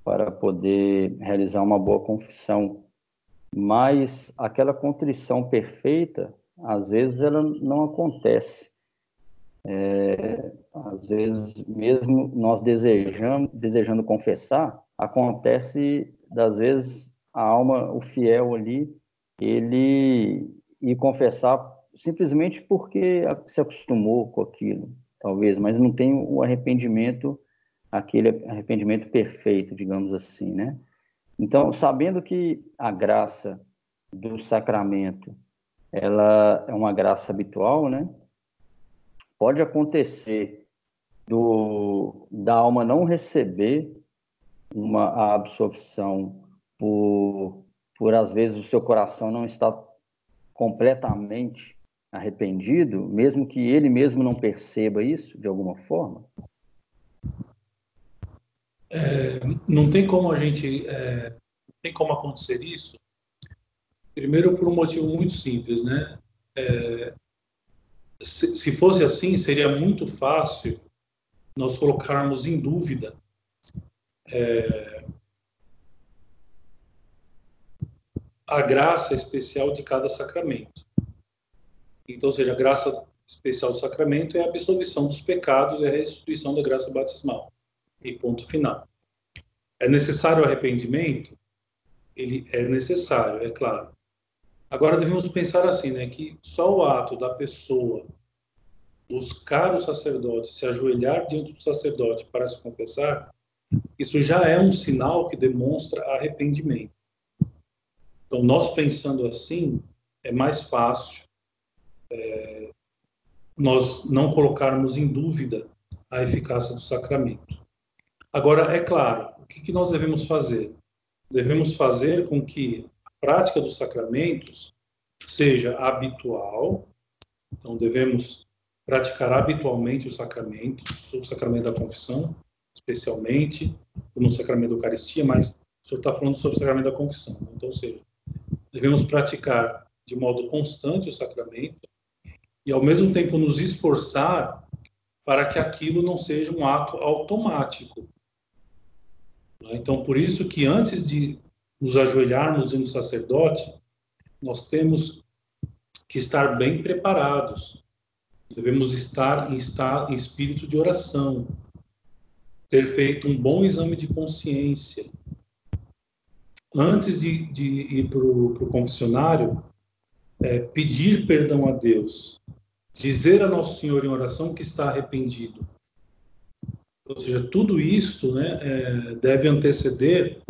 para poder realizar uma boa confissão, mas aquela contrição perfeita, às vezes, ela não acontece. É, às vezes, mesmo nós desejando, desejando confessar, acontece, das vezes, a alma, o fiel ali, ele ir confessar simplesmente porque se acostumou com aquilo, talvez, mas não tem o arrependimento aquele arrependimento perfeito, digamos assim, né? Então, sabendo que a graça do sacramento, ela é uma graça habitual, né? Pode acontecer do, da alma não receber uma absorção por, por às vezes o seu coração não está completamente arrependido, mesmo que ele mesmo não perceba isso de alguma forma? É, não tem como a gente, é, não tem como acontecer isso. Primeiro por um motivo muito simples, né? É, se, se fosse assim, seria muito fácil nós colocarmos em dúvida é, a graça especial de cada sacramento. Então, seja, a graça especial do sacramento é a absolvição dos pecados e a restituição da graça batismal. E ponto final. É necessário arrependimento? Ele é necessário, é claro. Agora devemos pensar assim, né, que só o ato da pessoa buscar o sacerdote, se ajoelhar diante do sacerdote para se confessar, isso já é um sinal que demonstra arrependimento. Então, nós pensando assim, é mais fácil é, nós não colocarmos em dúvida a eficácia do sacramento. Agora, é claro, o que, que nós devemos fazer? Devemos fazer com que a prática dos sacramentos seja habitual, então devemos praticar habitualmente o sacramento, o sacramento da confissão, especialmente, no sacramento da Eucaristia, mas o senhor está falando sobre o sacramento da confissão. Então, ou seja, devemos praticar de modo constante o sacramento e, ao mesmo tempo, nos esforçar para que aquilo não seja um ato automático. Então, por isso que antes de nos ajoelharmos diante do sacerdote, nós temos que estar bem preparados. Devemos estar em, estar em espírito de oração, ter feito um bom exame de consciência. Antes de, de ir para o confessionário, é, pedir perdão a Deus, dizer a Nosso Senhor em oração que está arrependido. Ou seja, tudo isso né, é, deve anteceder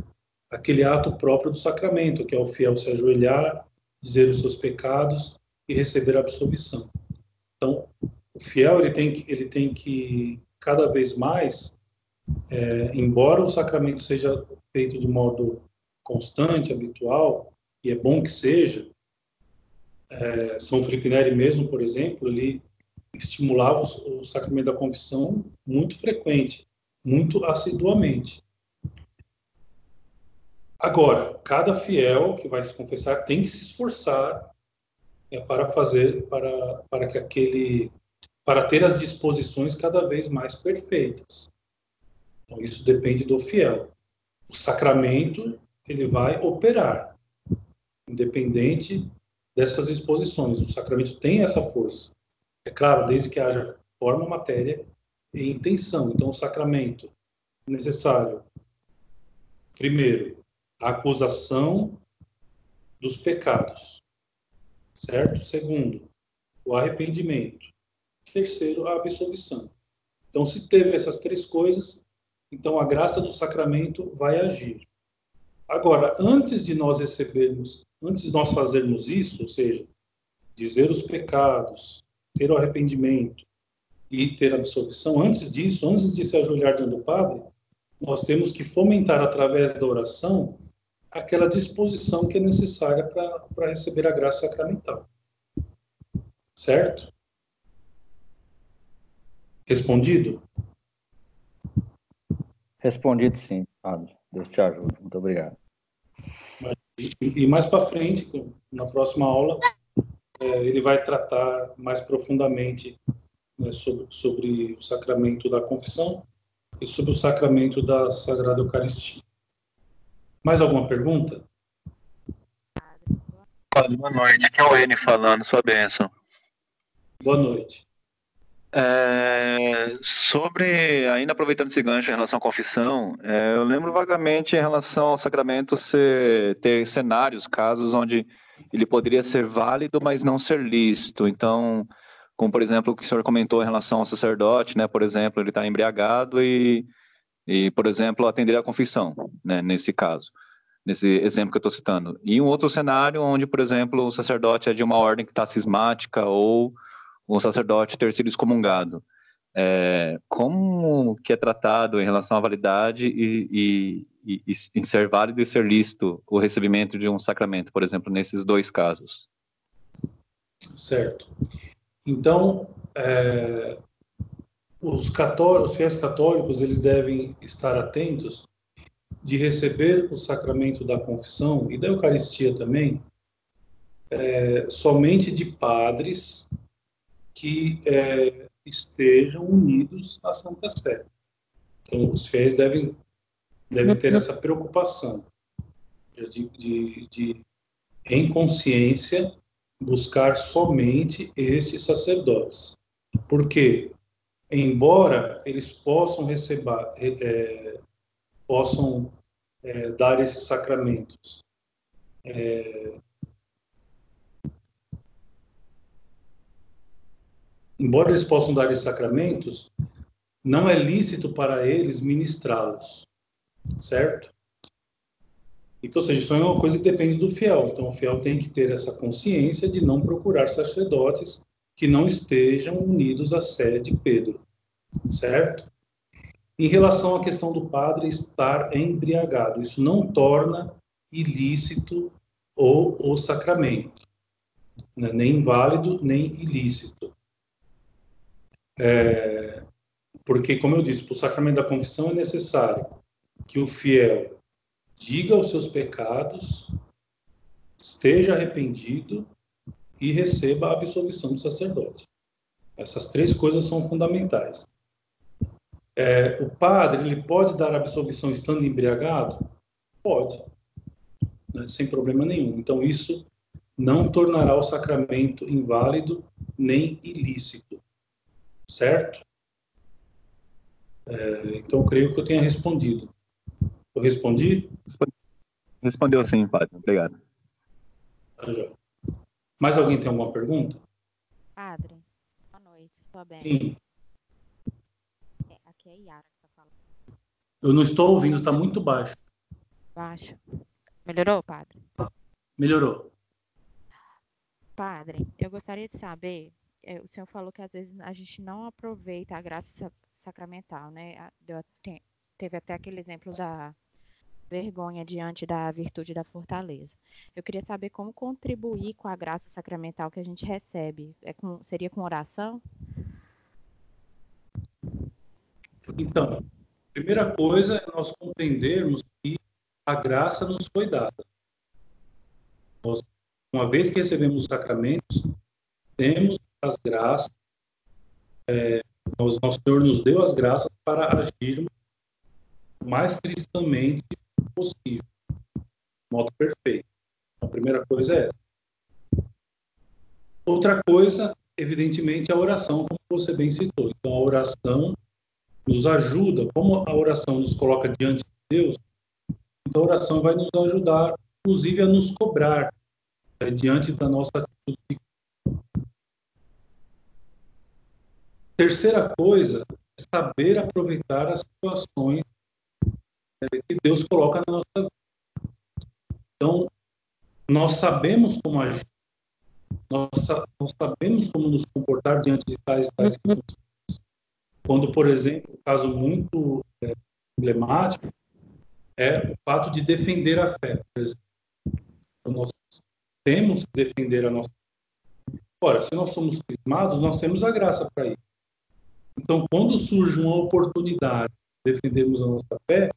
aquele ato próprio do sacramento, que é o fiel se ajoelhar, dizer os seus pecados e receber a absolvição. Então, o fiel ele tem que, ele tem que cada vez mais é, embora o sacramento seja feito de modo constante, habitual, e é bom que seja, é, São Felipe Neri mesmo, por exemplo, ele estimulava o, o sacramento da confissão muito frequente, muito assiduamente. Agora, cada fiel que vai se confessar tem que se esforçar é, para fazer, para, para que aquele, para ter as disposições cada vez mais perfeitas. Então, isso depende do fiel. O sacramento, ele vai operar, independente dessas exposições. O sacramento tem essa força. É claro, desde que haja forma, matéria e intenção. Então, o sacramento necessário, primeiro, a acusação dos pecados, certo? Segundo, o arrependimento. Terceiro, a absolvição. Então, se teve essas três coisas, então, a graça do sacramento vai agir. Agora, antes de nós recebermos, antes de nós fazermos isso, ou seja, dizer os pecados, ter o arrependimento e ter a absolvição, antes disso, antes de se ajoelhar diante do Padre, nós temos que fomentar através da oração aquela disposição que é necessária para receber a graça sacramental. Certo? Respondido? Respondido sim, Padre. Deus te ajude. Muito obrigado. E, mais para frente, na próxima aula, é, ele vai tratar mais profundamente né, sobre, sobre o sacramento da confissão e sobre o sacramento da Sagrada Eucaristia. Mais alguma pergunta? Boa noite, aqui é o N falando, sua bênção. Boa noite. É, sobre, ainda aproveitando esse gancho em relação à confissão, é, eu lembro vagamente em relação ao sacramento ser, ter cenários, casos onde ele poderia ser válido, mas não ser lícito. Então, como por exemplo o que o senhor comentou em relação ao sacerdote, né? Por exemplo, ele está embriagado e e, por exemplo, atender à confissão, né, nesse caso, nesse exemplo que eu estou citando. E um outro cenário onde, por exemplo, o sacerdote é de uma ordem que está cismática ou o sacerdote ter sido excomungado. É, como que é tratado em relação à validade e, e, e, em ser válido e ser lícito o recebimento de um sacramento, por exemplo, nesses dois casos? Certo. Então, é, os, católicos, os fiéis católicos eles devem estar atentos de receber o sacramento da confissão e da Eucaristia também é, somente de padres que é, estejam unidos à Santa Sé. Então, os fiéis devem, devem ter essa preocupação de, de, de em consciência, buscar somente estes sacerdotes. Porque embora eles possam receber, é, possam é, dar esses sacramentos, é, embora eles possam dar esses sacramentos, não é lícito para eles ministrá-los, certo? Então, ou seja, isso é uma coisa que depende do fiel. Então, o fiel tem que ter essa consciência de não procurar sacerdotes que não estejam unidos à sé de Pedro, certo? Em relação à questão do padre estar embriagado, isso não torna ilícito o, o sacramento, né? nem válido, nem ilícito. É, porque, como eu disse, para o sacramento da confissão é necessário que o fiel diga os seus pecados, esteja arrependido e receba a absolvição do sacerdote. Essas três coisas são fundamentais. É, o padre ele pode dar absolvição estando embriagado? Pode, né, sem problema nenhum. Então isso não tornará o sacramento inválido nem ilícito, certo? É, então creio que eu tenha respondido. Eu respondi? Respondeu sim, padre. Obrigado. Tá, mais alguém tem alguma pergunta? Padre, boa noite, estou bem. Sim. É, aqui é a Yara que está falando. Eu não estou ouvindo, está muito baixo. Baixo. Melhorou, padre? Melhorou. Padre, eu gostaria de saber, é, o senhor falou que às vezes a gente não aproveita a graça sacramental, né? Deu, tem, teve até aquele exemplo da vergonha diante da virtude da fortaleza. Eu queria saber como contribuir com a graça sacramental que a gente recebe. É com, seria com oração? Então, primeira coisa é nós compreendermos que a graça nos foi dada. Nós, uma vez que recebemos os sacramentos, temos as graças, é, nosso Senhor nos deu as graças para agirmos mais cristamente possível, de modo perfeito. A primeira coisa é essa. Outra coisa, evidentemente, é a oração, como você bem citou. Então, a oração nos ajuda, como a oração nos coloca diante de Deus, então a oração vai nos ajudar, inclusive, a nos cobrar né, diante da nossa atitude. Terceira coisa saber aproveitar as situações que Deus coloca na nossa vida. Então, nós sabemos como agir, nós, nós sabemos como nos comportar diante de tais, tais circunstâncias. Quando, por exemplo, um caso muito é, emblemático é o fato de defender a fé. Então, nós temos que defender a nossa fé. Ora, se nós somos crismados, nós temos a graça para isso. Então, quando surge uma oportunidade de defendermos a nossa fé,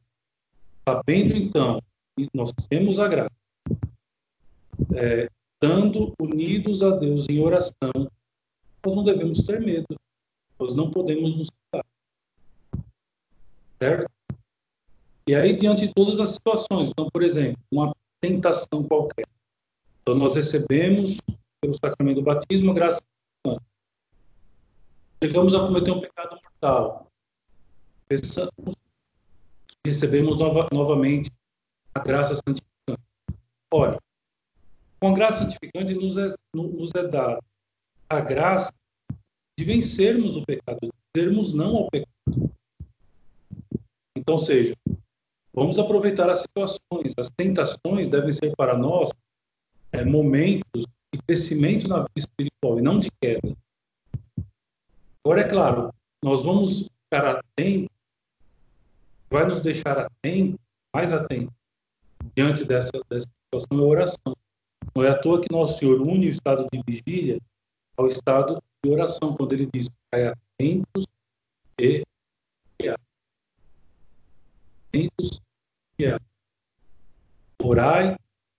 Sabendo então que nós temos a graça, é, estando unidos a Deus em oração, nós não devemos ter medo, nós não podemos nos curar. Certo? E aí, diante de todas as situações, então, por exemplo, uma tentação qualquer. Então, nós recebemos, pelo sacramento do batismo, graça a Deus. Chegamos a cometer um pecado mortal. Pensamos recebemos nova, novamente a graça santificante. Ora, com a graça santificante nos é, nos é dada a graça de vencermos o pecado, de dizermos não ao pecado. Então, seja, vamos aproveitar as situações. As tentações devem ser para nós é, momentos de crescimento na vida espiritual e não de queda. Agora, é claro, nós vamos ficar atentos, vai nos deixar atentos, mais atentos, diante dessa, dessa situação é oração. Não é à toa que Nosso Senhor une o estado de vigília ao estado de oração, quando ele diz: Pai, atentos e atentos e orai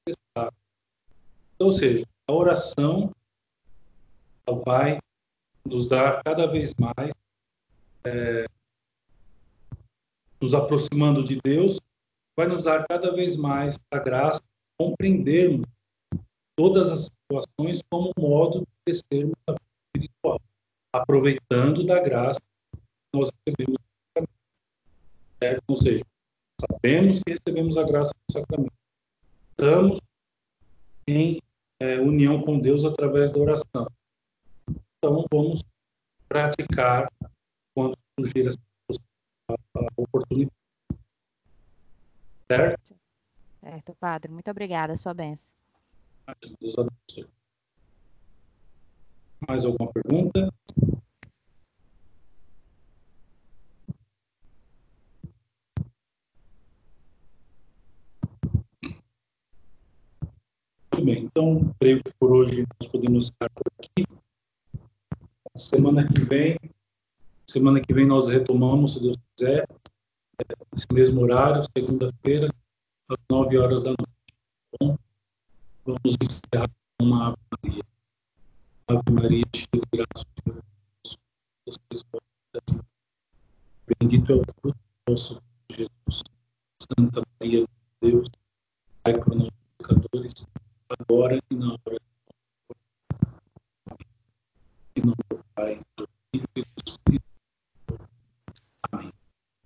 e. Então, ou seja, a oração vai nos dar cada vez mais, é, nos aproximando de Deus, vai nos dar cada vez mais a graça de compreendermos todas as situações como modo de crescermos na vida espiritual, aproveitando da graça que nós recebemos certo? Ou seja, sabemos que recebemos a graça do sacramento. Estamos em é, união com Deus através da oração. Então, vamos praticar quando surgir essa oportunidade. Certo? Certo, Padre. Muito obrigada. Sua benção. Deus abençoe. Mais alguma pergunta? Muito bem, então, creio que por hoje nós podemos estar por aqui. Semana que vem, semana que vem nós retomamos, se Deus quiser, nesse mesmo horário, segunda-feira, às nove horas da noite. Bom, vamos encerrar com uma Ave Maria. Ave Maria, cheia de graça, Bendito é o fruto do nosso Jesus. Santa Maria, Deus, Pai para nós pecadores, agora e na hora de em nome do Pai, do Filho e do Espírito